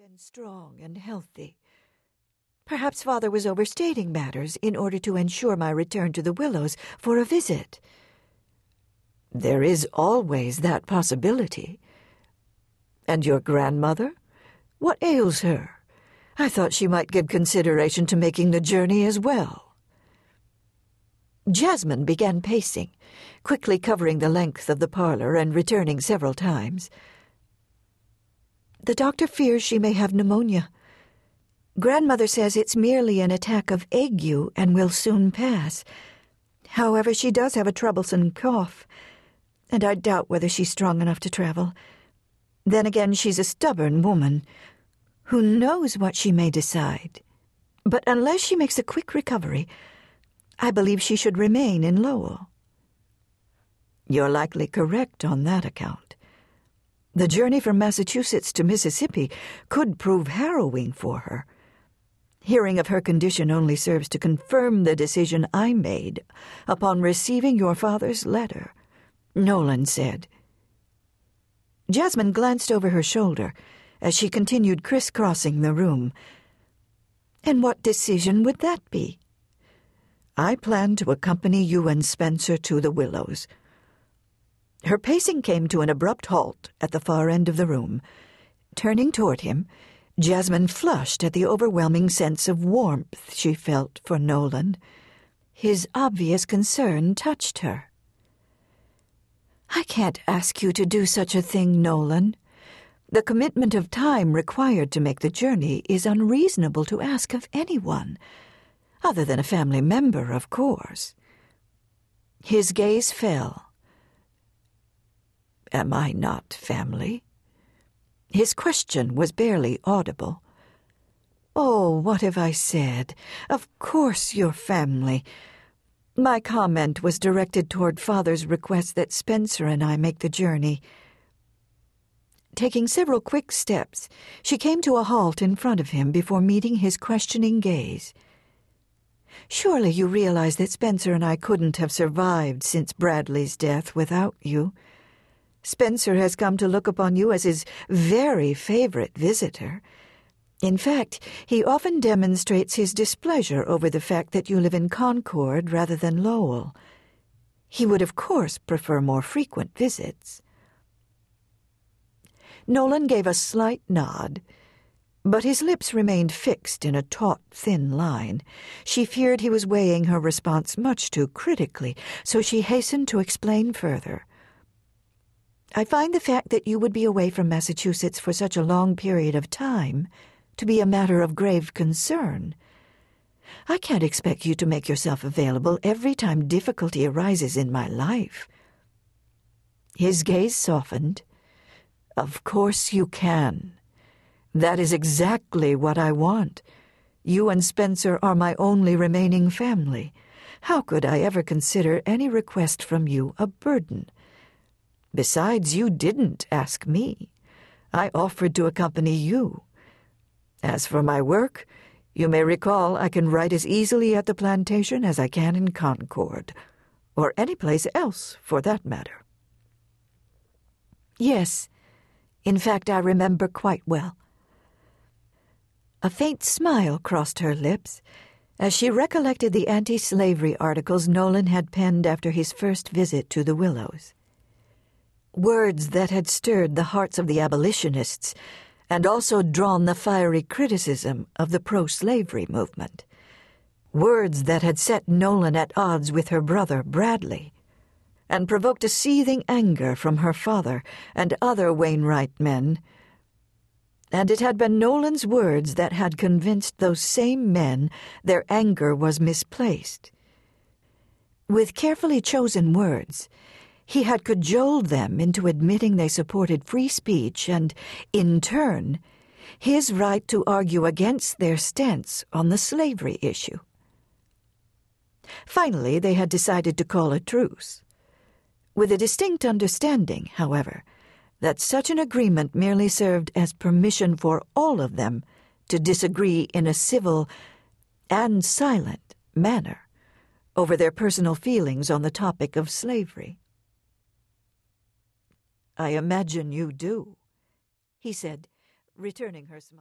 been strong and healthy. Perhaps father was overstating matters in order to ensure my return to the Willows for a visit. There is always that possibility. And your grandmother? What ails her? I thought she might give consideration to making the journey as well. Jasmine began pacing, quickly covering the length of the parlor and returning several times. The doctor fears she may have pneumonia. Grandmother says it's merely an attack of ague and will soon pass. However, she does have a troublesome cough, and I doubt whether she's strong enough to travel. Then again, she's a stubborn woman. Who knows what she may decide? But unless she makes a quick recovery, I believe she should remain in Lowell. You're likely correct on that account. The journey from Massachusetts to Mississippi could prove harrowing for her. Hearing of her condition only serves to confirm the decision I made upon receiving your father's letter, Nolan said. Jasmine glanced over her shoulder as she continued crisscrossing the room. And what decision would that be? I plan to accompany you and Spencer to the Willows. Her pacing came to an abrupt halt at the far end of the room. Turning toward him, Jasmine flushed at the overwhelming sense of warmth she felt for Nolan. His obvious concern touched her. I can't ask you to do such a thing, Nolan. The commitment of time required to make the journey is unreasonable to ask of anyone, other than a family member, of course. His gaze fell Am I not family? His question was barely audible. Oh, what have I said? Of course you're family. My comment was directed toward Father's request that Spencer and I make the journey. Taking several quick steps, she came to a halt in front of him before meeting his questioning gaze. Surely you realize that Spencer and I couldn't have survived since Bradley's death without you. Spencer has come to look upon you as his very favorite visitor. In fact, he often demonstrates his displeasure over the fact that you live in Concord rather than Lowell. He would, of course, prefer more frequent visits. Nolan gave a slight nod, but his lips remained fixed in a taut, thin line. She feared he was weighing her response much too critically, so she hastened to explain further. I find the fact that you would be away from Massachusetts for such a long period of time to be a matter of grave concern. I can't expect you to make yourself available every time difficulty arises in my life. His gaze softened. Of course you can. That is exactly what I want. You and Spencer are my only remaining family. How could I ever consider any request from you a burden? Besides, you didn't ask me. I offered to accompany you. As for my work, you may recall I can write as easily at the plantation as I can in Concord, or any place else for that matter. Yes, in fact, I remember quite well. A faint smile crossed her lips as she recollected the anti slavery articles Nolan had penned after his first visit to the Willows words that had stirred the hearts of the abolitionists and also drawn the fiery criticism of the pro slavery movement. Words that had set Nolan at odds with her brother, Bradley, and provoked a seething anger from her father and other Wainwright men. And it had been Nolan's words that had convinced those same men their anger was misplaced. With carefully chosen words, he had cajoled them into admitting they supported free speech and, in turn, his right to argue against their stance on the slavery issue. Finally, they had decided to call a truce, with a distinct understanding, however, that such an agreement merely served as permission for all of them to disagree in a civil and silent manner over their personal feelings on the topic of slavery. I imagine you do, he said, returning her smile.